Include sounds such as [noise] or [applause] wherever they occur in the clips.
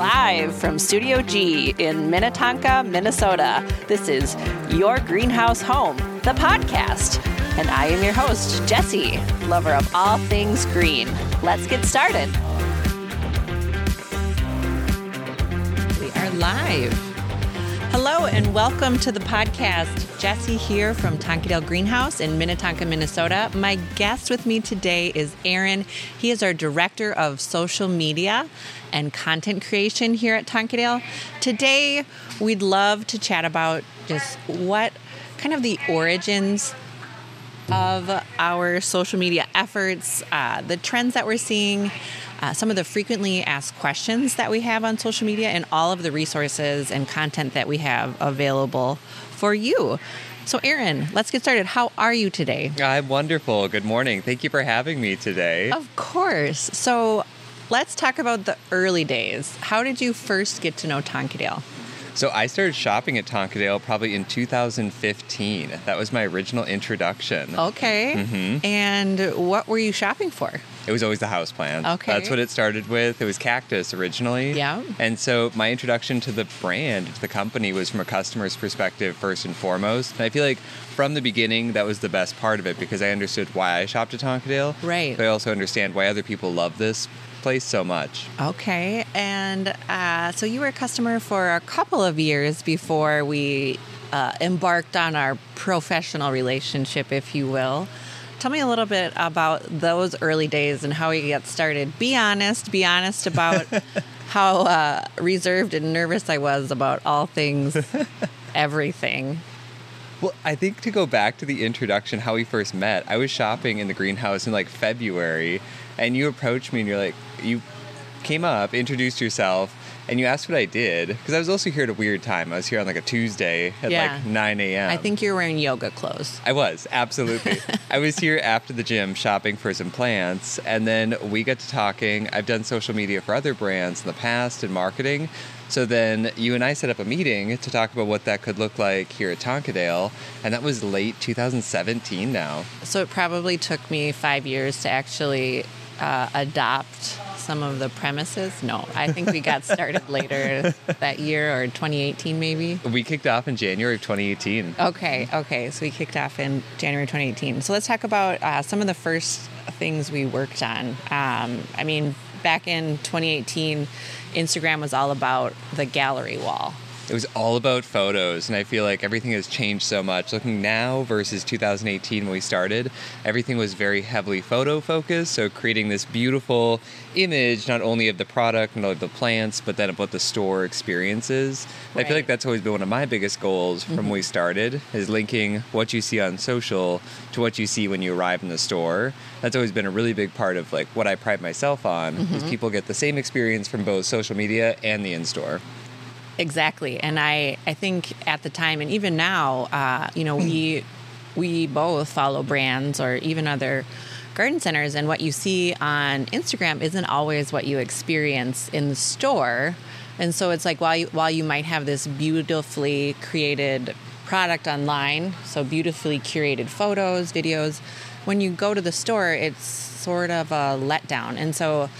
Live from Studio G in Minnetonka, Minnesota. This is Your Greenhouse Home, the podcast. And I am your host, Jessie, lover of all things green. Let's get started. We are live. Hello and welcome to the podcast. Jessie here from Tonkadale Greenhouse in Minnetonka, Minnesota. My guest with me today is Aaron. He is our director of social media and content creation here at Tonkadale. Today, we'd love to chat about just what kind of the origins of our social media efforts, uh, the trends that we're seeing, uh, some of the frequently asked questions that we have on social media, and all of the resources and content that we have available for you. So, Aaron, let's get started. How are you today? I'm wonderful. Good morning. Thank you for having me today. Of course. So, let's talk about the early days. How did you first get to know Tonkadale? So I started shopping at Tonkadale probably in 2015. That was my original introduction. Okay. Mm-hmm. And what were you shopping for? It was always the house plant. Okay. That's what it started with. It was cactus originally. Yeah. And so my introduction to the brand, to the company, was from a customer's perspective first and foremost. And I feel like from the beginning, that was the best part of it because I understood why I shopped at Tonkadale. Right. But I also understand why other people love this place so much. Okay. And uh, so you were a customer for a couple of years before we uh, embarked on our professional relationship, if you will. Tell me a little bit about those early days and how we got started. Be honest. Be honest about [laughs] how uh, reserved and nervous I was about all things, [laughs] everything. Well, I think to go back to the introduction, how we first met, I was shopping in the greenhouse in like February, and you approached me and you're like, you came up, introduced yourself, and you asked what I did because I was also here at a weird time. I was here on like a Tuesday at Yeah. like 9 a.m. I think you're wearing yoga clothes. I was, absolutely. [laughs] I was here after the gym shopping for some plants, and then we got to talking. I've done social media for other brands in the past and marketing. So then you and I set up a meeting to talk about what that could look like here at Tonkadale, and that was late 2017 now. So it probably took me five years to actually uh, adopt some of the premises. No, I think we got started [laughs] later that year or 2018 maybe. We kicked off in January of 2018. Okay, okay. So we kicked off in January 2018. So let's talk about uh, some of the first things we worked on. Um, I mean, back in 2018, Instagram was all about the gallery wall. It was all about photos, and I feel like everything has changed so much. Looking now versus 2018 when we started, everything was very heavily photo focused. So creating this beautiful image, not only of the product, only of the plants, but then of what the store experiences. I feel like that's always been one of my biggest goals from when we mm-hmm. started, is linking what you see on social to what you see when you arrive in the store. That's always been a really big part of like what I pride myself on, is mm-hmm. people get the same experience from both social media and the in-store. Exactly, and I I think at the time and even now, uh, you know, we [clears throat] we both follow brands or even other garden centers, and what you see on Instagram isn't always what you experience in the store. And so it's like while you, while you might have this beautifully created product online, so beautifully curated photos, videos, when you go to the store, it's sort of a letdown. And so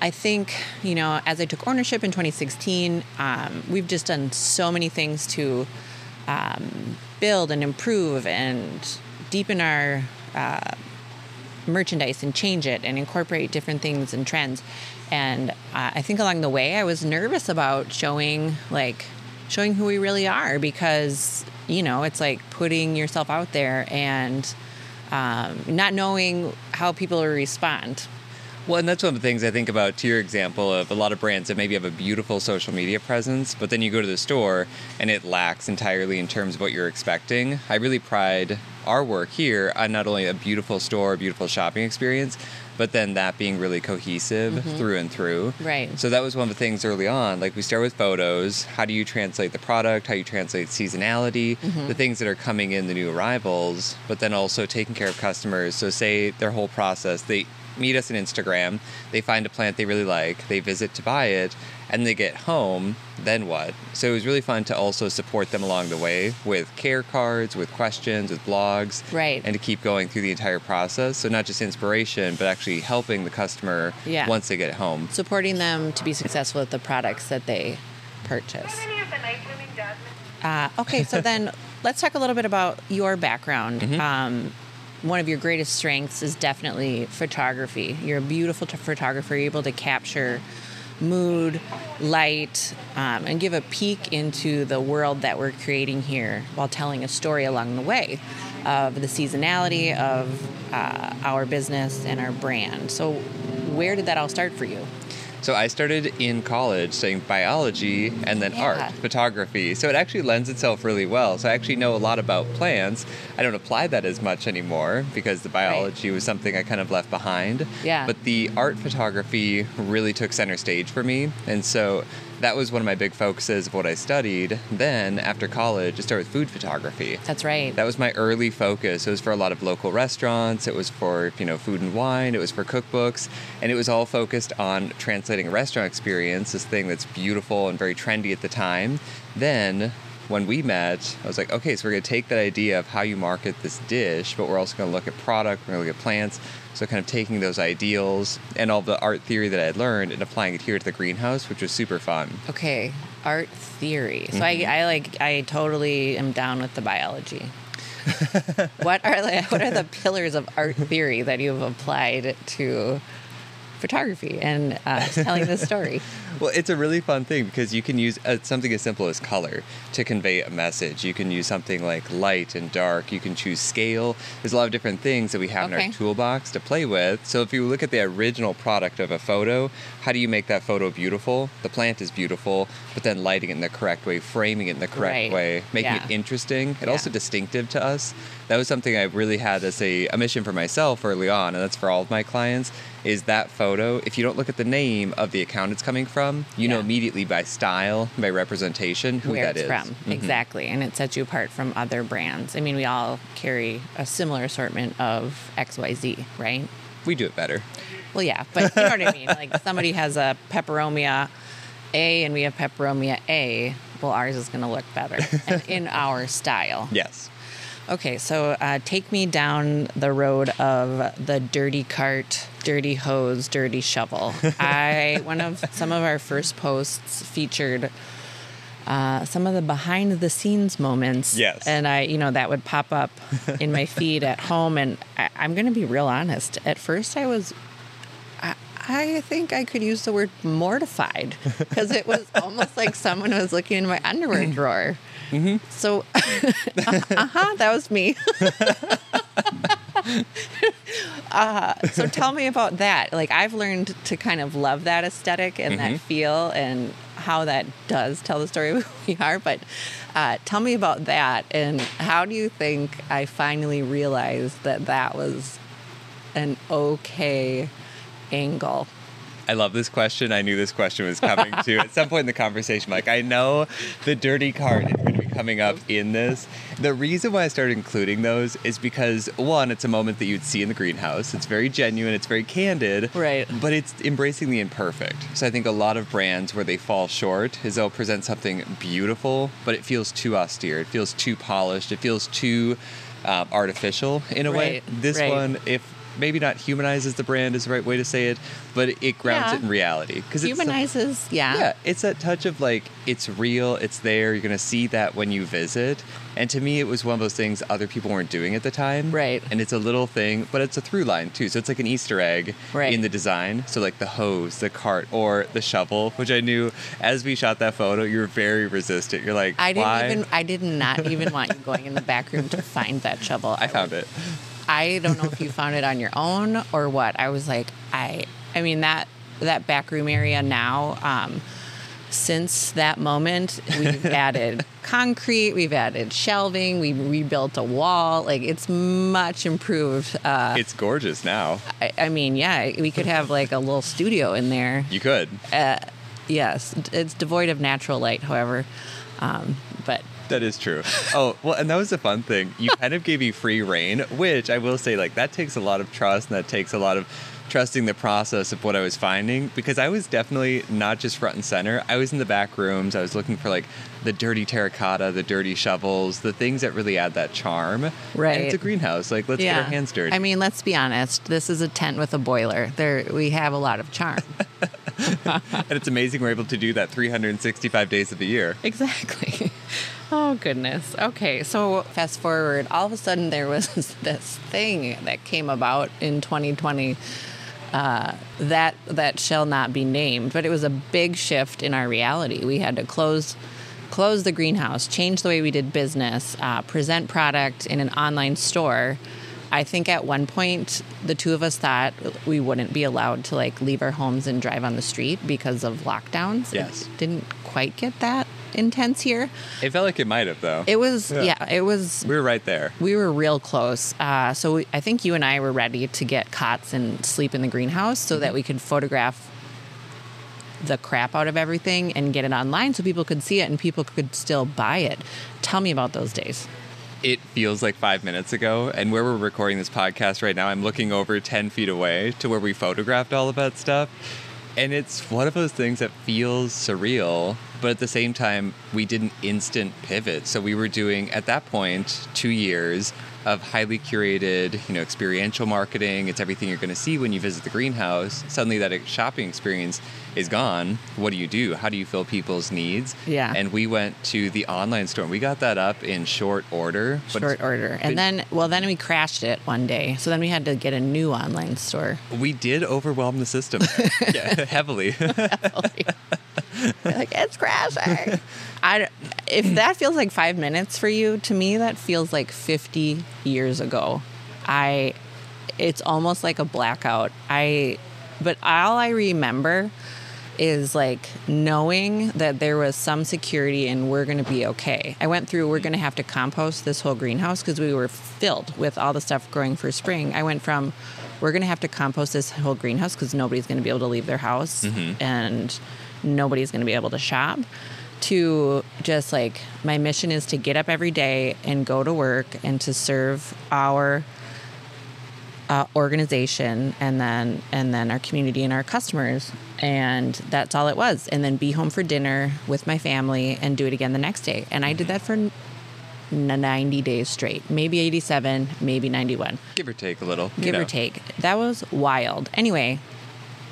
I think, you know, as I took ownership in 2016, um, we've just done so many things to um, build and improve and deepen our uh, merchandise and change it and incorporate different things and trends. And uh, I think along the way, I was nervous about showing like showing who we really are because you know it's like putting yourself out there and um, not knowing how people respond. Well, and that's one of the things I think about to your example of a lot of brands that maybe have a beautiful social media presence, but then you go to the store and it lacks entirely in terms of what you're expecting. I really pride our work here on not only a beautiful store, a beautiful shopping experience, but then that being really cohesive mm-hmm. through and through. Right. So that was one of the things early on. Like we start with photos. How do you translate the product? How you translate seasonality? Mm-hmm. The things that are coming in, the new arrivals, but then also taking care of customers. So say their whole process, they meet us on Instagram, they find a plant they really like, they visit to buy it, and they get home, then what? So it was really fun to also support them along the way with care cards, with questions, with blogs. Right. And to keep going through the entire process. So not just inspiration, but actually helping the customer Yeah. once they get home. Supporting them to be successful with the products that they purchase. Uh, okay, so then [laughs] let's talk a little bit about your background. Mm-hmm. Um, one of your greatest strengths is definitely photography. You're a beautiful t- photographer. You're able to capture mood, light, um, and give a peek into the world that we're creating here while telling a story along the way of the seasonality of uh, our business and our brand. So, where did that all start for you? So I started in college studying biology and then Yeah. art, photography. So it actually lends itself really well. So I actually know a lot about plants. I don't apply that as much anymore because the biology was something I kind of left behind. Yeah. But the art photography really took center stage for me. And so that was one of my big focuses of what I studied. Then after college, I started with food photography. That's right. That was my early focus. It was for a lot of local restaurants. It was for you know food and wine. It was for cookbooks, and it was all focused on translating a restaurant experience, this thing that's beautiful and very trendy at the time. Then when we met, I was like, okay, so we're going to take that idea of how you market this dish, but we're also going to look at product. We're going to look at plants. So kind of taking those ideals and all the art theory that I had learned and applying it here to the greenhouse, which was super fun. Okay, art theory. So Mm-hmm. I, I like I totally am down with the biology. [laughs] what are the what are the pillars of art theory that you've applied to photography and uh, [laughs] telling this story? Well, it's a really fun thing because you can use uh, something as simple as color to convey a message. You can use something like light and dark. You can choose scale. There's a lot of different things that we have in our toolbox to play with. So if you look at the original product of a photo, how do you make that photo beautiful? The plant is beautiful, but then lighting it in the correct way, framing it in the correct Right. way, making Yeah. it interesting and Yeah. also distinctive to us. That was something I really had as a, a mission for myself early on, and that's for all of my clients. Is that photo? If you don't look at the name of the account it's coming from, you know immediately by style, by representation, who Where that is. from. Mhm. Exactly. And it sets you apart from other brands. I mean, we all carry a similar assortment of XYZ, right? We do it better. Well, yeah, but you know what I mean. [laughs] Like somebody has a peperomia A and we have peperomia A. Well, ours is going to look better [laughs] and in our style. Yes. Okay, so uh, take me down the road of the dirty cart, dirty hose, dirty shovel. [laughs] I one of some of our first posts featured uh, some of the behind the scenes moments. Yes. and I, you know, that would pop up in my [laughs] feed at home, and I, I'm going to be real honest. At first, I was. I- think I could use the word mortified because it was [laughs] almost like someone was looking in my underwear drawer. So, [laughs] uh huh, that was me. [laughs] uh, so tell me about that. Like I've learned to kind of love that aesthetic and that feel and how that does tell the story of who we are. But uh, tell me about that and how do you think I finally realized that that was an okay angle? I love this question. I knew this question was coming too. At some point in the conversation, like I know the dirty card is going to be coming up in this. The reason why I started including those is because one, it's a moment that you'd see in the greenhouse. It's very genuine. It's very candid. Right. But it's embracing the imperfect. So I think a lot of brands where they fall short is they'll present something beautiful, but it feels too austere. It feels too polished. It feels too um, artificial in a way. This right. one, if maybe not humanizes the brand is the right way to say it, but it grounds Yeah. it in reality because Humanizes, yeah. yeah, it's that touch of like it's real, it's there. You're gonna see that when you visit. And to me, it was one of those things other people weren't doing at the time. Right. And it's a little thing, but it's a through line too. So it's like an Easter egg Right. in the design. So like the hose, the cart, or the shovel, which I knew as we shot that photo, you were very resistant. You're like, I didn't why? even. I did not even [laughs] want you going in the back room to find that shovel. I found it. I don't know if you found it on your own or what. I was like, I. I mean that that back room area now. Um, since that moment, we've [laughs] added concrete, we've added shelving, we rebuilt a wall. Like it's much improved. Uh, It's gorgeous now. I, I mean, yeah, we could have like a little studio in there. You could. Yes, it's devoid of natural light, however. Um, That is true. Oh, well, and that was a fun thing. You [laughs] kind of gave me free reign, which I will say, like, that takes a lot of trust and that takes a lot of trusting the process of what I was finding because I was definitely not just front and center. I was in the back rooms. I was looking for like the dirty terracotta, the dirty shovels, the things that really add that charm. Right. And it's a greenhouse. Like, let's get our hands dirty. I mean, let's be honest. This is a tent with a boiler. There, we have a lot of charm. [laughs] [laughs] and it's amazing we're able to do that 365 days of the year. Exactly. Oh goodness. Okay, so fast forward, all of a sudden there was [laughs] this thing that came about in 2020 uh, that that shall not be named, but it was a big shift in our reality. We had to close close the greenhouse, change the way we did business, uh, present product in an online store. I think at one point the two of us thought we wouldn't be allowed to like leave our homes and drive on the street because of lockdowns. Yes. It didn't quite get that intense here. It felt like it might have, though. It was, Yeah. yeah, it was. we were right there. We were real close. Uh, so we, I think you and I were ready to get cots and sleep in the greenhouse so that we could photograph the crap out of everything and get it online so people could see it and people could still buy it. Tell me about those days. It feels like five minutes ago, and where we're recording this podcast right now, I'm looking over 10 feet away to where we photographed all of that stuff. And it's one of those things that feels surreal, but at the same time, we did an instant pivot. So we were doing, at that point, two years of highly curated, you know, experiential marketing. It's everything you're going to see when you visit the greenhouse. Suddenly, that shopping experience is gone. What do you do? How do you fill people's needs? Yeah. And we went to the online store. and We got that up in short order. Short order. And then, well, then we crashed it one day. So then we had to get a new online store. we did overwhelm the system [laughs] yeah, [laughs] heavily. [laughs] like it's crashing. [laughs] I if that feels like five minutes for you, to me that feels like fifty years ago. I, it's almost like a blackout. I, but all I remember is like knowing that there was some security and we're going to be okay. I went through, we're going to have to compost this whole greenhouse because we were filled with all the stuff growing for spring. I went from, we're going to have to compost this whole greenhouse because nobody's going to be able to leave their house mm-hmm. and nobody's going to be able to shop to just like my mission is to get up every day and go to work and to serve our uh, organization and then and then our community and our customers. And that's all it was. And then be home for dinner with my family and do it again the next day. And i did that for 90 days straight. Maybe 87 maybe 91 Give or take a little. you give know. or take. That was wild. Anyway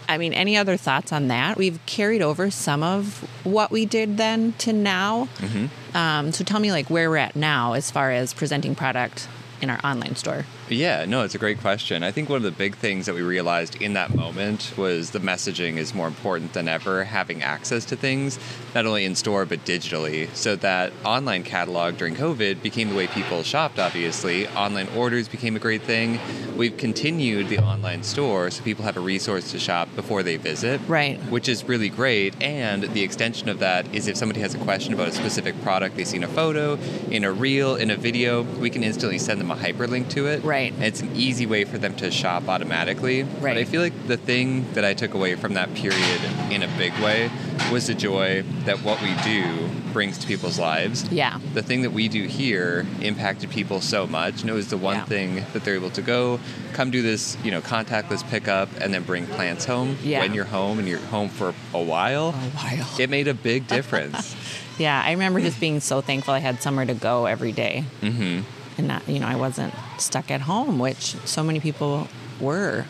i mean any other thoughts on that? We've carried over some of what we did then to now. Mm-hmm. um, so tell me like where we're at now as far as presenting product in our online store Yeah, no, it's a great question. I think one of the big things that we realized in that moment was the messaging is more important than ever, having access to things, not only in store but digitally. So that online catalog during COVID became the way people shopped, obviously. Online orders became a great thing. We've continued the online store so people have a resource to shop before they visit. Right. Which is really great. And the extension of that is if somebody has a question about a specific product, they've seen a photo, in a reel, in a video, we can instantly send them a hyperlink to it. Right. And it's an easy way for them to shop automatically. But Right. I feel like the thing that I took away from that period in a big way was the joy that what we do brings to people's lives. Yeah. The thing that we do here impacted people so much. And it was the one Yeah. thing that they're able to go, come do this, you know, contactless pickup and then bring plants home Yeah. when you're home and you're home for a while. a while It made a big [laughs] difference. Yeah, I remember just being so thankful I had somewhere to go every day. hmm and not, you know, I wasn't stuck at home, which so many people were.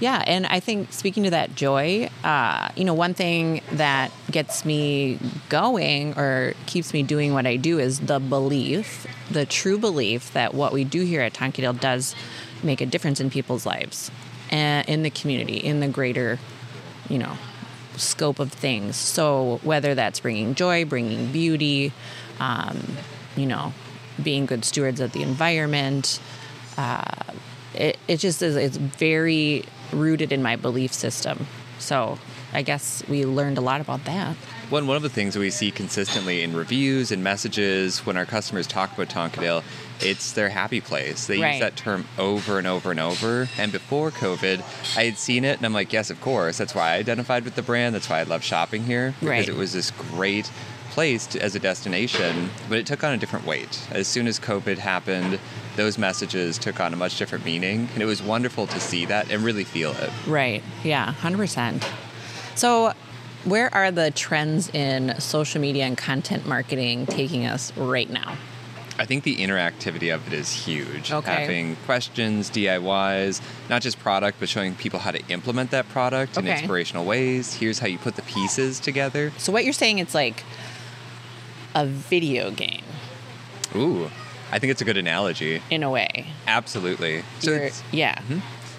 Yeah, and I think speaking to that joy, uh, you know, one thing that gets me going or keeps me doing what I do is the belief, the true belief that what we do here at Tonkadale does make a difference in people's lives, and in the community, in the greater, you know, scope of things. So whether that's bringing joy, bringing beauty, um, you know, being good stewards of the environment, uh, it, it just is. It's very rooted in my belief system. So I guess we learned a lot about that. One, one of the things that we see consistently in reviews and messages when our customers talk about Tonkadale, it's their happy place. They Right. use that term over and over and over. And before COVID, I had seen it and I'm like, yes, of course. That's why I identified with the brand. That's why I love shopping here. Because Right. it was this great place as a destination, but it took on a different weight. As soon as COVID happened, those messages took on a much different meaning, and it was wonderful to see that and really feel it. Right. Yeah, 100%. So, where are the trends in social media and content marketing taking us right now? I think the interactivity of it is huge. Okay. Having questions, DIYs, not just product, but showing people how to implement that product in inspirational ways. Here's how you put the pieces together. So, what you're saying it's like a video game Ooh, I think it's a good analogy. in a way. Absolutely. So yeah. Mm-hmm.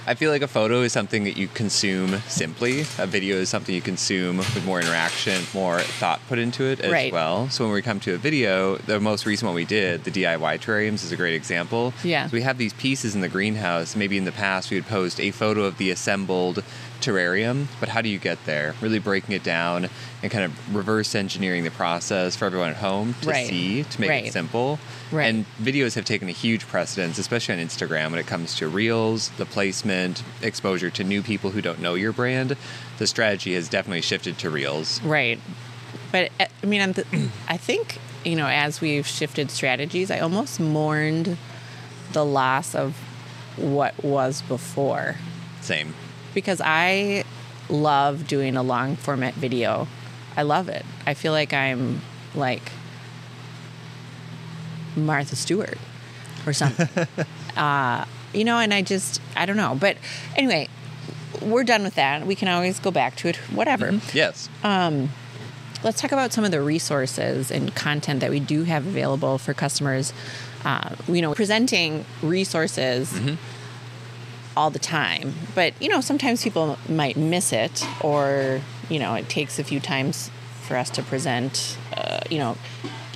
I feel like a photo is something that you consume simply. A video is something you consume with more interaction, more thought put into it as Right. well. So when we come to a video, the most recent one we did, the DIY terrariums, is a great example. Yeah. So we have these pieces in the greenhouse. Maybe in the past we would post a photo of the assembled terrarium, but how do you get there? Really breaking it down and kind of reverse engineering the process for everyone at home to Right. see, to make Right. it simple. Right. And videos have taken a huge precedence, especially on Instagram, when it comes to reels, the placement, exposure to new people who don't know your brand. The strategy has definitely shifted to reels. Right. But uh, I mean, I'm th- [clears throat] I think, you know, as we've shifted strategies, I almost mourned the loss of what was before Same. Because I love doing a long format video. I love it. I feel like I'm like Martha Stewart or something. [laughs] uh, you know, and I just, I don't know. But anyway, we're done with that. We can always go back to it, whatever. Yes. Let's talk about some of the resources and content that we do have available for customers. Uh, you know, presenting resources all the time, but you know, sometimes people might miss it, or you know, it takes a few times for us to present, uh, you know,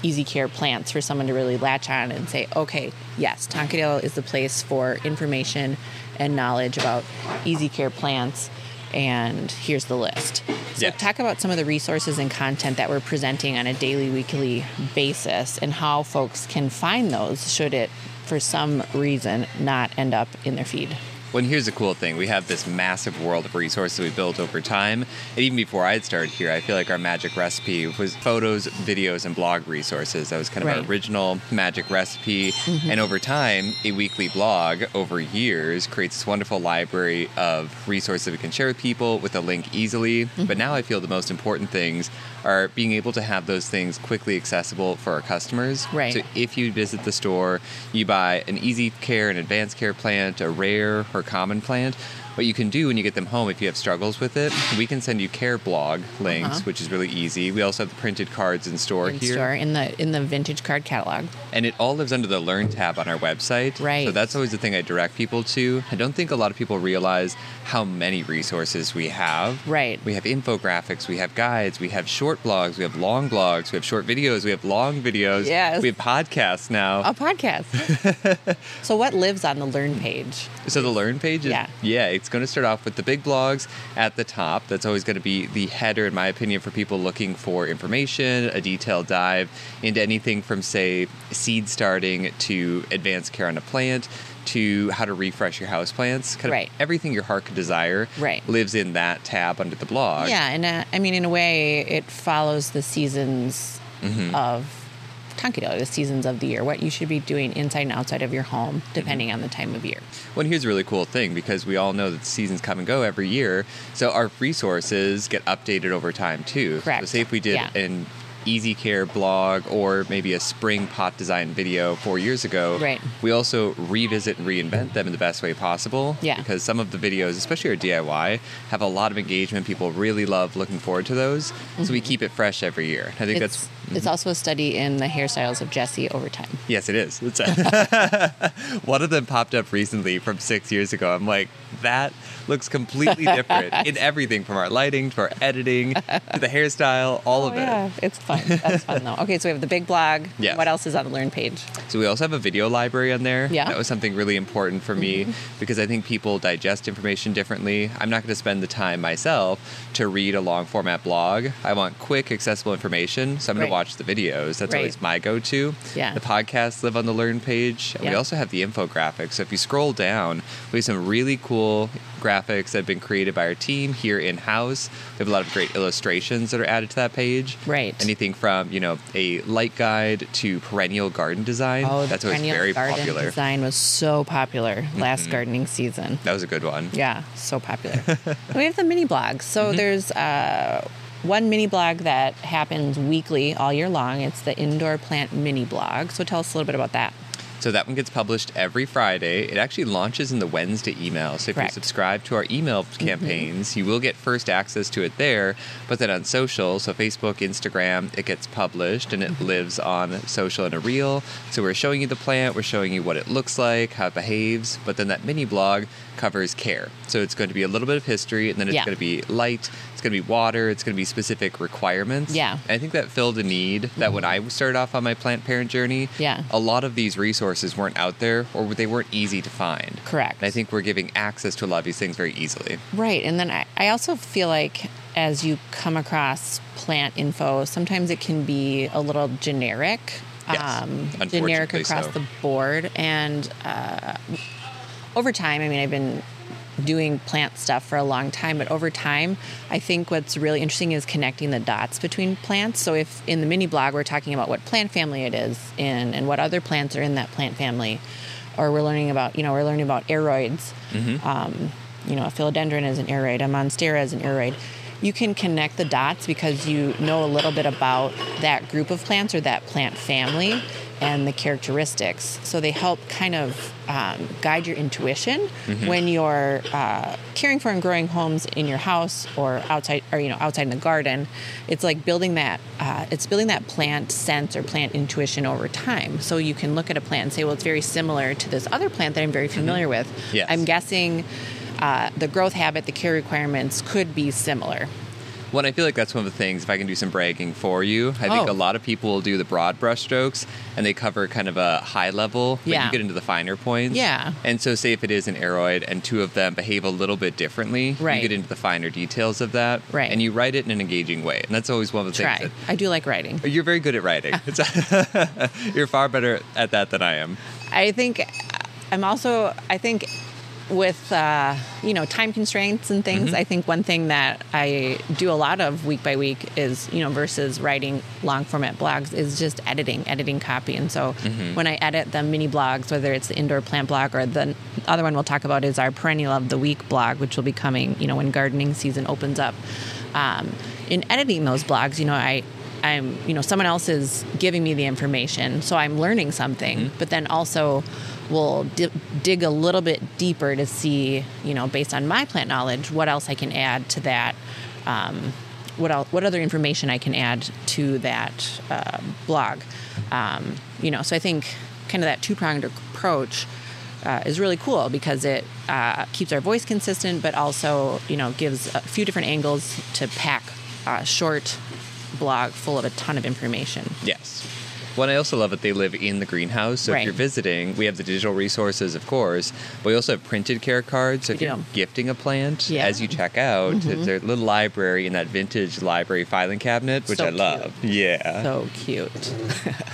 easy care plants for someone to really latch on and say, okay, yes, Tonkadale is the place for information and knowledge about easy care plants, and here's the list. So, Yes. talk about some of the resources and content that we're presenting on a daily, weekly basis, and how folks can find those should it, for some reason, not end up in their feed. Well, and here's the cool thing. We have this massive world of resources we built over time. And even before I'd started here, I feel like our magic recipe was photos, videos, and blog resources. That was kind of Right. Mm-hmm. our original magic recipe. And over time, a weekly blog over years creates this wonderful library of resources that we can share with people with a link easily. Mm-hmm. But now I feel the most important things are being able to have those things quickly accessible for our customers. Right. So if you visit the store, you buy an easy care, and advanced care plant, a rare or common plant. What you can do when you get them home, if you have struggles with it, we can send you care blog links, Uh-huh. which is really easy. We also have the printed cards in store in here, store in the in the vintage card catalog. and it all lives under the Learn tab on our website. Right. So that's always the thing I direct people to. I don't think a lot of people realize how many resources we have. Right. We have infographics, we have guides, we have short blogs, we have long blogs, we have short videos, we have long videos. Yes. We have podcasts now. Oh, a podcast. [laughs] so what lives on the learn page? So the learn page is Yeah. yeah, it's going to start off with the big blogs at the top. That's always going to be the header in my opinion for people looking for information, a detailed dive into anything from say seed starting to advanced care on a plant to how to refresh your house plants. Kind Right. of everything your heart could desire Right. lives in that tab under the blog. Yeah, and uh, I mean, in a way, it follows the seasons Mm-hmm. of Tonkadale, the seasons of the year, what you should be doing inside and outside of your home, depending Mm-hmm. on the time of year. Well, and here's a really cool thing because we all know that the seasons come and go every year. So our resources get updated over time too. Correct. So say if we did Yeah. an easy care blog or maybe a spring pot design video four years ago, Right. we also revisit and reinvent them in the best way possible. Yeah. Because some of the videos, especially our DIY, have a lot of engagement. People really love looking forward to those. So we keep it fresh every year. I think Mm-hmm. It's, that's it's also a study in the hairstyles of Jessie over time. Yes, it is. It's [laughs] One of them popped up recently from six years ago. I'm like, that looks completely different [laughs] in everything from our lighting to our editing to the hairstyle, all of Oh, yeah, it's fun. That's fun though. Okay, so we have the big blog. Yes. What else is on the learn page? So we also have a video library on there. Yeah. That was something really important for me mm-hmm. because I think people digest information differently. I'm not going to spend the time myself to read a long format blog. I want quick, accessible information. So I'm going to watch the videos. That's Right. always my go to. Yeah. The podcasts live on the Learn page. And we also have the infographics. So if you scroll down, we have some really cool graphics that have been created by our team here in house. We have a lot of great illustrations that are added to that page. Right. Anything from you know a light guide to perennial garden design. Oh, that's always perennial very garden popular. Mm-hmm. design was so popular last gardening season. That was a good one. Yeah, so popular. [laughs] we have the mini blogs. So Mm-hmm. there's uh, one mini blog that happens weekly all year long. It's the Indoor Plant Mini Blog. So tell us a little bit about that. So that one gets published every Friday. It actually launches in the Wednesday email. So if Correct. Mm-hmm. you subscribe to our email campaigns, you will get first access to it there. But then on social, so Facebook, Instagram, it gets published and it Mm-hmm. lives on social and a reel. So we're showing you the plant, we're showing you what it looks like, how it behaves. But then that mini blog covers care. So it's going to be a little bit of history, and then it's Yeah. going to be light. It's going to be water. It's going to be specific requirements. Yeah. And I think that filled a need that when I started off on my plant parent journey, Yeah. a lot of these resources weren't out there or they weren't easy to find. Correct. And I think we're giving access to a lot of these things very easily. Right. And then I, I also feel like as you come across plant info, sometimes it can be a little generic. Yes, generic across so. the board. And uh, over time, I mean, I've been doing plant stuff for a long time, but over time, I think what's really interesting is connecting the dots between plants. So if in the mini blog we're talking about what plant family it is in and what other plants are in that plant family, or we're learning about, you know, we're learning about aroids. Um, you know, a philodendron is an aroid, a monstera is an aroid. You can connect the dots because you know a little bit about that group of plants or that plant family and the characteristics. So they help kind of um, guide your intuition when you're uh, caring for and growing homes in your house or outside, or you know, outside in the garden. It's like building that. Uh, it's building that plant sense or plant intuition over time. So you can look at a plant and say, well, it's very similar to this other plant that I'm very familiar with. Yes. I'm guessing uh, the growth habit, the care requirements could be similar. Well, and I feel like that's one of the things, if I can do some bragging for you, I think Oh. a lot of people will do the broad brushstrokes and they cover kind of a high level, but Yeah. you get into the finer points. Yeah. And so, say if it is an aroid and two of them behave a little bit differently, Right. you get into the finer details of that. Right. And you write it in an engaging way. And that's always one of the Try. things I do like writing. Oh, you're very good at writing. [laughs] [laughs] You're far better at that than I am. I think I'm also, I think with, uh, you know, time constraints and things, Mm-hmm. I think one thing that I do a lot of week by week is, you know, versus writing long format blogs is just editing, editing copy. And so Mm-hmm. when I edit the mini blogs, whether it's the indoor plant blog or the other one we'll talk about is our perennial of the week blog, which will be coming, you know, when gardening season opens up. Um, in editing those blogs, you know, I, I'm, you know, someone else is giving me the information, so I'm learning something, but then also will di- dig a little bit deeper to see, you know, based on my plant knowledge, what else I can add to that. Um, what else, what other information I can add to that uh, blog? Um, you know, so I think kind of that two pronged approach uh, is really cool because it uh, keeps our voice consistent, but also you know gives a few different angles to pack a short blog full of a ton of information. Yes. Well, I also love that they live in the greenhouse. So Right. if you're visiting, we have the digital resources, of course, but we also have printed care cards. So if you're gifting a plant, Yeah. Mm-hmm. as you check out, it's a little library in that vintage library filing cabinet, which So I love. Yeah. So cute. [laughs]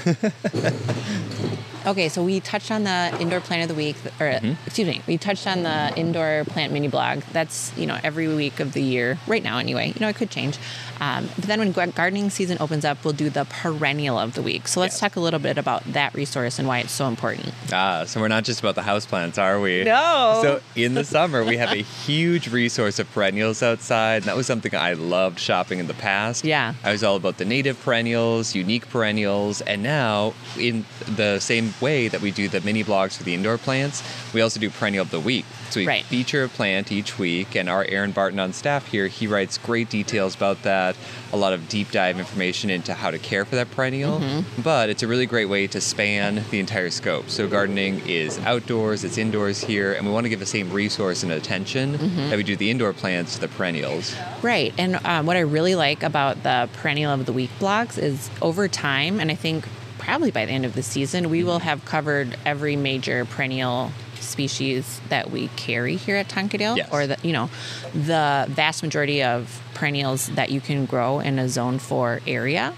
[laughs] okay, so we touched on the indoor plant of the week, or Mm-hmm. excuse me, we touched on the indoor plant mini blog. That's you know every week of the year, right now anyway. You know it could change, um, but then when gardening season opens up, we'll do the perennial of the week. So let's talk a little bit about that resource and why it's so important. Ah, so we're not just about the houseplants, are we? No. So in the summer, we have a huge resource of perennials outside. And that was something I loved shopping in the past. Yeah. I was all about the native perennials, unique perennials, and now in the same way that we do the mini blogs for the indoor plants, we also do perennial of the week. So we Right. feature a plant each week, and our Aaron Barton on staff here, he writes great details about that, a lot of deep dive information into how to care for that perennial. Mm-hmm. But it's a really great way to span the entire scope. So gardening is outdoors, it's indoors here, and we want to give the same resource and attention Mm-hmm. that we do the indoor plants to the perennials. Right. And um, what I really like about the perennial of the week blogs is over time, and I think probably by the end of the season, we will have covered every major perennial species that we carry here at Tonkadale, Yes. or the you know, the vast majority of perennials that you can grow in a zone four area.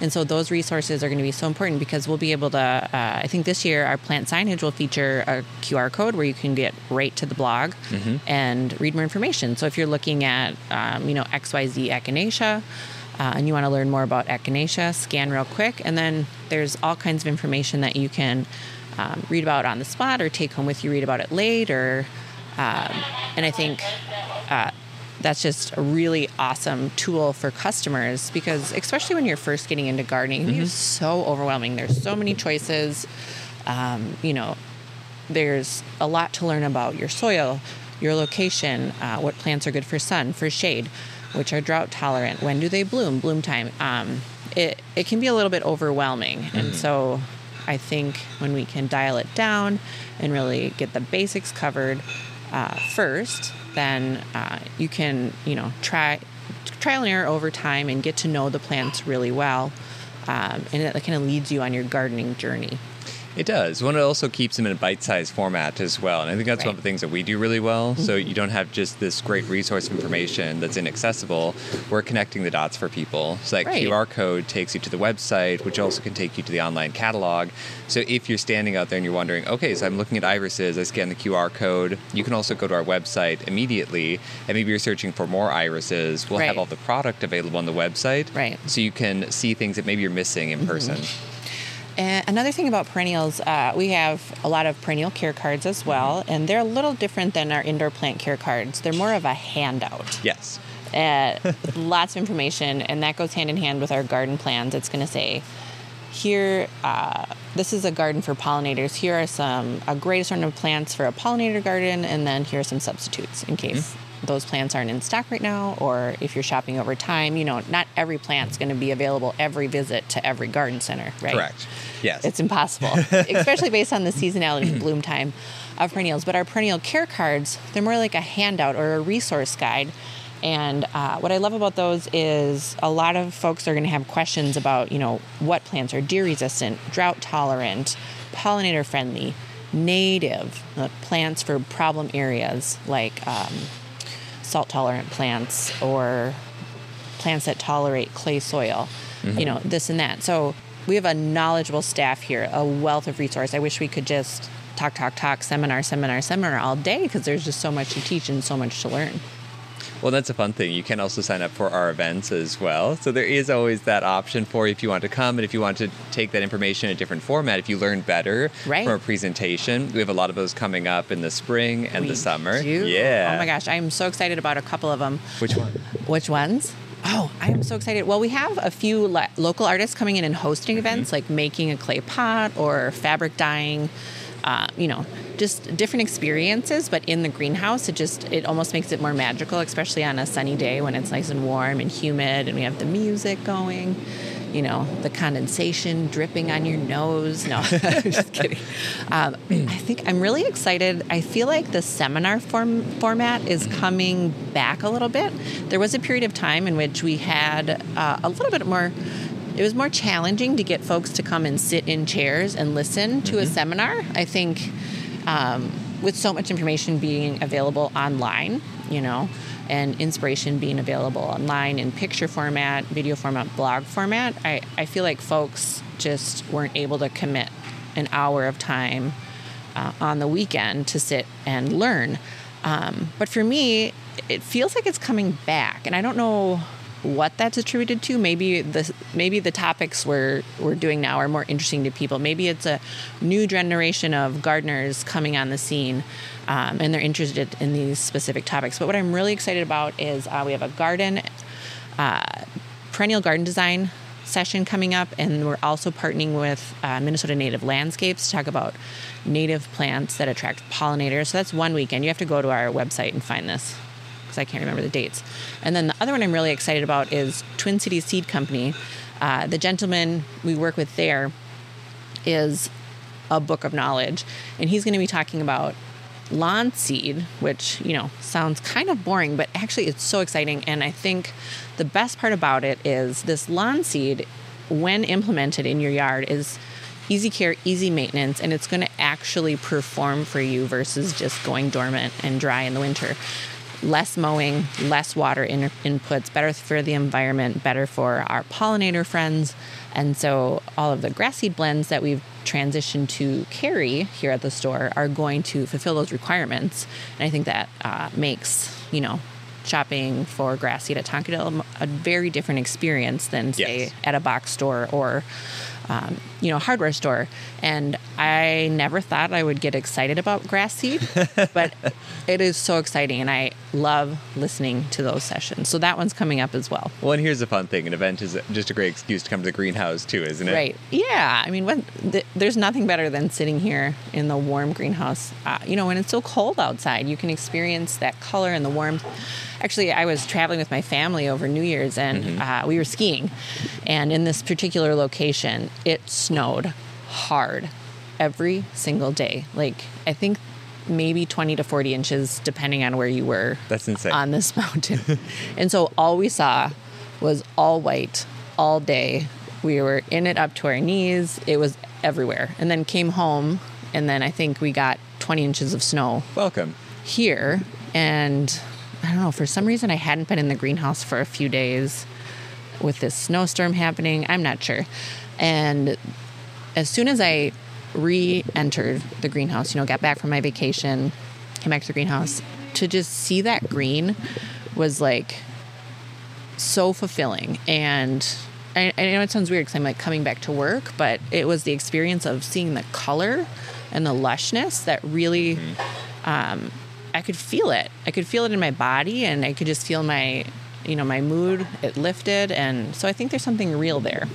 And so those resources are going to be so important because we'll be able to. Uh, I think this year our plant signage will feature a QR code where you can get right to the blog and read more information. So if you're looking at, um, you know, XYZ echinacea, uh, and you want to learn more about echinacea, scan real quick, and then there's all kinds of information that you can um, read about on the spot or take home with you, read about it later. Um, and I think uh, that's just a really awesome tool for customers because, especially when you're first getting into gardening, it's so overwhelming. There's so many choices. Um, you know, there's a lot to learn about your soil, your location, uh, what plants are good for sun, for shade, which are drought tolerant, when do they bloom, bloom time. Um, it, it can be a little bit overwhelming. And so I think when we can dial it down and really get the basics covered uh, first, then uh, you can, you know, try trial and error over time and get to know the plants really well. Um, and it kind of leads you on your gardening journey. It does. One, it also keeps them in a bite-sized format as well, and I think that's one of the things that we do really well. So mm-hmm. you don't have just this great resource information that's inaccessible. We're connecting the dots for people. So that Right. QR code takes you to the website, which also can take you to the online catalog. So if you're standing out there and you're wondering, okay, so I'm looking at irises, I scan the QR code. You can also go to our website immediately, and maybe you're searching for more irises. We'll have all the product available on the website, Right. So you can see things that maybe you're missing in mm-hmm. person. And another thing about perennials, uh, we have a lot of perennial care cards as well, and they're a little different than our indoor plant care cards. They're more of a handout. Yes. Uh, [laughs] lots of information, and that goes hand in hand with our garden plans. It's going to say, here, uh, this is a garden for pollinators. Here are some a great assortment of plants for a pollinator garden, and then here are some substitutes in case those plants aren't in stock right now, or if you're shopping over time. You know, not every plant's going to be available every visit to every garden center, right? Correct. Yes. It's impossible, [laughs] especially based on the seasonality and bloom time of perennials. But our perennial care cards, they're more like a handout or a resource guide. And uh, what I love about those is a lot of folks are going to have questions about, you know, what plants are deer resistant, drought tolerant, pollinator friendly, native uh, plants for problem areas like um, salt tolerant plants or plants that tolerate clay soil, you know, this and that. So we have a knowledgeable staff here, a wealth of resource. I wish we could just talk, talk, talk, seminar, seminar, seminar all day because there's just so much to teach and so much to learn. Well, that's a fun thing. You can also sign up for our events as well. So there is always that option for if you want to come and if you want to take that information in a different format, if you learn better Right. from a presentation. We have a lot of those coming up in the spring and We the summer. do. Yeah. Oh my gosh, I am so excited about a couple of them. Which one? Which ones? Oh, I am so excited. Well, we have a few lo- local artists coming in and hosting events like making a clay pot or fabric dyeing. Uh, you know, just different experiences, but in the greenhouse, it just it almost makes it more magical, especially on a sunny day when it's nice and warm and humid, and we have the music going. You know, the condensation dripping on your nose. No, [laughs] just kidding. Um, I think I'm really excited. I feel like the seminar form format is coming back a little bit. There was a period of time in which we had uh, a little bit more it was more challenging to get folks to come and sit in chairs and listen to a seminar. I think um, with so much information being available online, you know, and inspiration being available online in picture format, video format, blog format, I, I feel like folks just weren't able to commit an hour of time uh, on the weekend to sit and learn. Um, but for me, it feels like it's coming back, and I don't know what that's attributed to. Maybe the maybe the topics we're we're doing now are more interesting to people. Maybe it's a new generation of gardeners coming on the scene, um, and they're interested in these specific topics. But what I'm really excited about is uh, we have a garden uh, perennial garden design session coming up, and we're also partnering with uh, Minnesota Native Landscapes to talk about native plants that attract pollinators. So that's one weekend. You have to go to our website and find this because I can't remember the dates. And then the other one I'm really excited about is Twin Cities Seed Company. Uh, the gentleman we work with there is a book of knowledge, and he's going to be talking about lawn seed, which you know sounds kind of boring, but actually it's so exciting. And I think the best part about it is this lawn seed, when implemented in your yard, is easy care, easy maintenance, and it's going to actually perform for you versus just going dormant and dry in the winter. Less mowing, less water in- inputs, better for the environment, better for our pollinator friends. And so, all of the grass seed blends that we've transitioned to carry here at the store are going to fulfill those requirements. And I think that uh, makes, you know, shopping for grass seed at Tonkadale a very different experience than, say, Yes. at a box store or um, you know hardware store and i never thought i would get excited about grass seed [laughs] but it is so exciting and i love listening to those sessions so that one's coming up as well Well, and here's a fun thing: an event is just a great excuse to come to the greenhouse too, isn't it? Right. Yeah. I mean, what, th- there's nothing better than sitting here in the warm greenhouse. Uh, you know, when it's so cold outside, you can experience that color and the warmth. Actually, I was traveling with my family over New Year's and uh, we were skiing. And in this particular location, it snowed hard every single day. Like, I think maybe 20 to 40 inches, depending on where you were That's insane. on this [laughs] mountain. and so all we saw was all white all day. We were in it up to our knees. It was everywhere. And then came home, and then I think we got 20 inches of snow Welcome. here. And I don't know, for some reason, I hadn't been in the greenhouse for a few days with this snowstorm happening. I'm not sure. And as soon as I re entered the greenhouse, you know, got back from my vacation, came back to the greenhouse, to just see that green was like so fulfilling. And I, I know it sounds weird because I'm like coming back to work, but it was the experience of seeing the color and the lushness that really um, I could feel it. I could feel it in my body, and I could just feel my, you know, my mood. It lifted, and so I think there's something real there.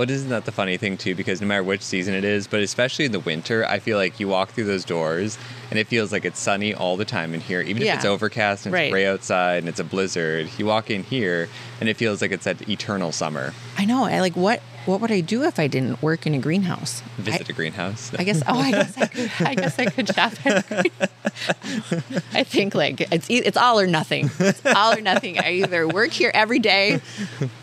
Well, isn't that the funny thing too? Because no matter which season it is, but especially in the winter, I feel like you walk through those doors and it feels like it's sunny all the time in here. Even Yeah. if it's overcast and Right. it's gray outside and it's a blizzard, you walk in here and it feels like it's that eternal summer. I know. I like what. What would I do if I didn't work in a greenhouse? Visit a greenhouse. I guess. Oh, I guess I could. I guess I could shop at. a greenhouse. I think like it's it's all or nothing. It's all or nothing. I either work here every day,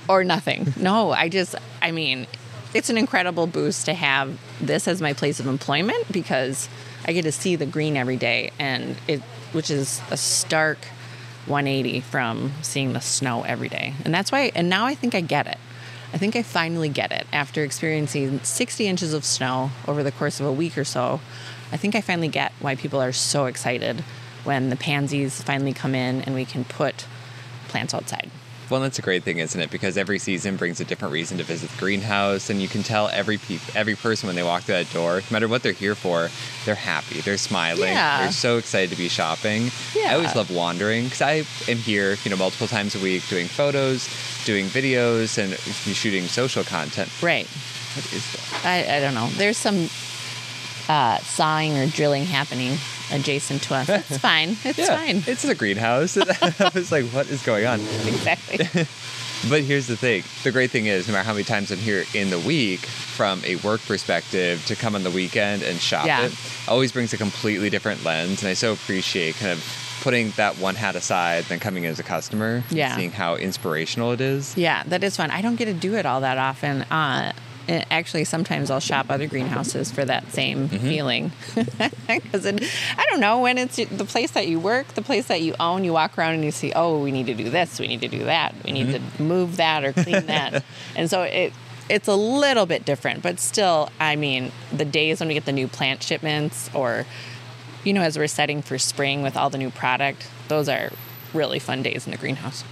or nothing. No, I just. I mean, it's an incredible boost to have this as my place of employment because I get to see the green every day, and it, which is a stark 180 from seeing the snow every day. And that's why. And now I think I get it. I think I finally get it after experiencing 60 inches of snow over the course of a week or so. I think I finally get why people are so excited when the pansies finally come in and we can put plants outside. Well, that's a great thing, isn't it? Because every season brings a different reason to visit the greenhouse, and you can tell every pe- every person when they walk through that door, no matter what they're here for, they're happy, they're smiling, Yeah. they're so excited to be shopping. I always love wandering because I am here, you know, multiple times a week doing photos, doing videos, and shooting social content. Right. What is that? I, I don't know. There's some uh, sawing or drilling happening adjacent to us. It's fine. [laughs] It's yeah, fine. it's the greenhouse. [laughs] I was like, what is going on? [laughs] exactly. But here's the thing. The great thing is, no matter how many times I'm here in the week, from a work perspective, to come on the weekend and shop Yeah. it, always brings a completely different lens. And I so appreciate kind of putting that one hat aside, then coming in as a customer, Yeah. seeing how inspirational it is. Yeah, that is fun. I don't get to do it all that often. Uh, and actually, sometimes I'll shop other greenhouses for that same mm-hmm. feeling. [laughs] Because I don't know when it's the place that you work, the place that you own. You walk around and you see, oh, we need to do this, we need to do that, we need to mm-hmm. move that or clean that, [laughs] and so it it's a little bit different. But still, I mean, the days when we get the new plant shipments, or you know, as we're setting for spring with all the new product, those are really fun days in the greenhouse.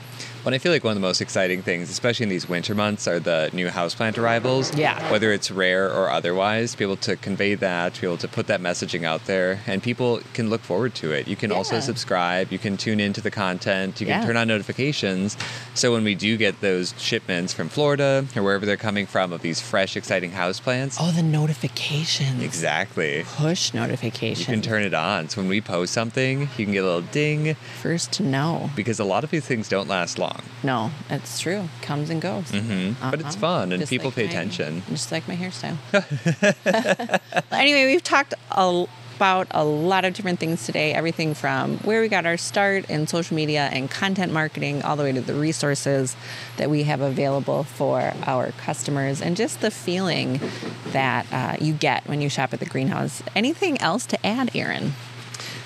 But I feel like one of the most exciting things, especially in these winter months, are the new houseplant arrivals. Yeah. Whether it's rare or otherwise, to be able to convey that, to be able to put that messaging out there, and people can look forward to it. You can also subscribe, you can tune into the content, you can turn on notifications. So when we do get those shipments from Florida or wherever they're coming from of these fresh, exciting houseplants, Oh, the notifications. exactly. Push notifications. You can turn it on. So when we post something, you can get a little ding First to know. because a lot of these things don't last long. No, it's true. Comes and goes. hmm But it's Uh-huh. fun and Just people like pay my- attention. Just like my hairstyle. [laughs] anyway, we've talked a, about a lot of different things today everything from where we got our start in social media and content marketing, all the way to the resources that we have available for our customers, and just the feeling that uh, you get when you shop at the greenhouse. Anything else to add, Aaron?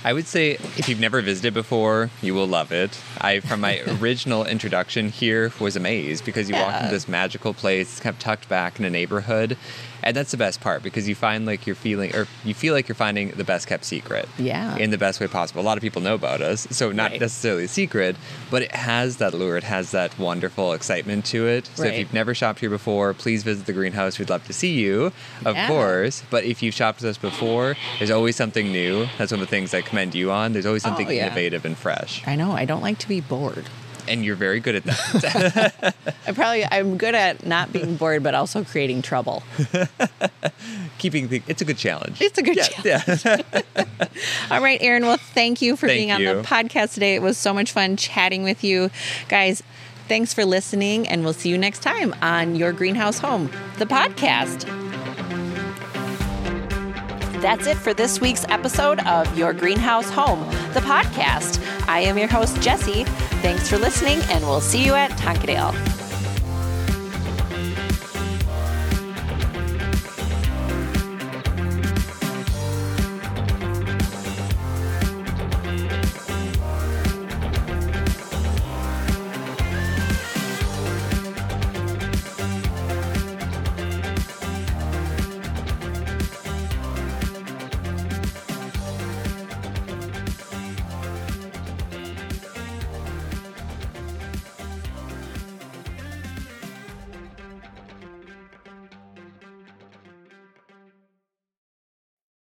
I would say if you've never visited before, you will love it. I, from my [laughs] original introduction here, was amazed because you walk into this magical place, kind of tucked back in a neighborhood, and that's the best part because you find like you're feeling or you feel like you're finding the best kept secret yeah. in the best way possible. A lot of people know about us so not right. necessarily a secret but it has that lure it has that wonderful excitement to it. So right. if you've never shopped here before please visit the greenhouse. We'd love to see you of yeah. course. But if you've shopped with us before there's always something new. That's one of the things i commend you on. There's always oh, something oh, yeah. innovative and fresh. I know. I don't like to be bored and you're very good at that. [laughs] I probably I'm good at not being bored, but also creating trouble. Keeping the, it's a good challenge. It's a good yeah, challenge. Yeah. [laughs] All right, Aaron. Well, thank you for thank being on you. the podcast today. It was so much fun chatting with you, guys. Thanks for listening, and we'll see you next time on Your Greenhouse Home, the podcast. That's it for this week's episode of Your Greenhouse Home, the podcast. I am your host, Jessie. Thanks for listening, and we'll see you at Tonkadale.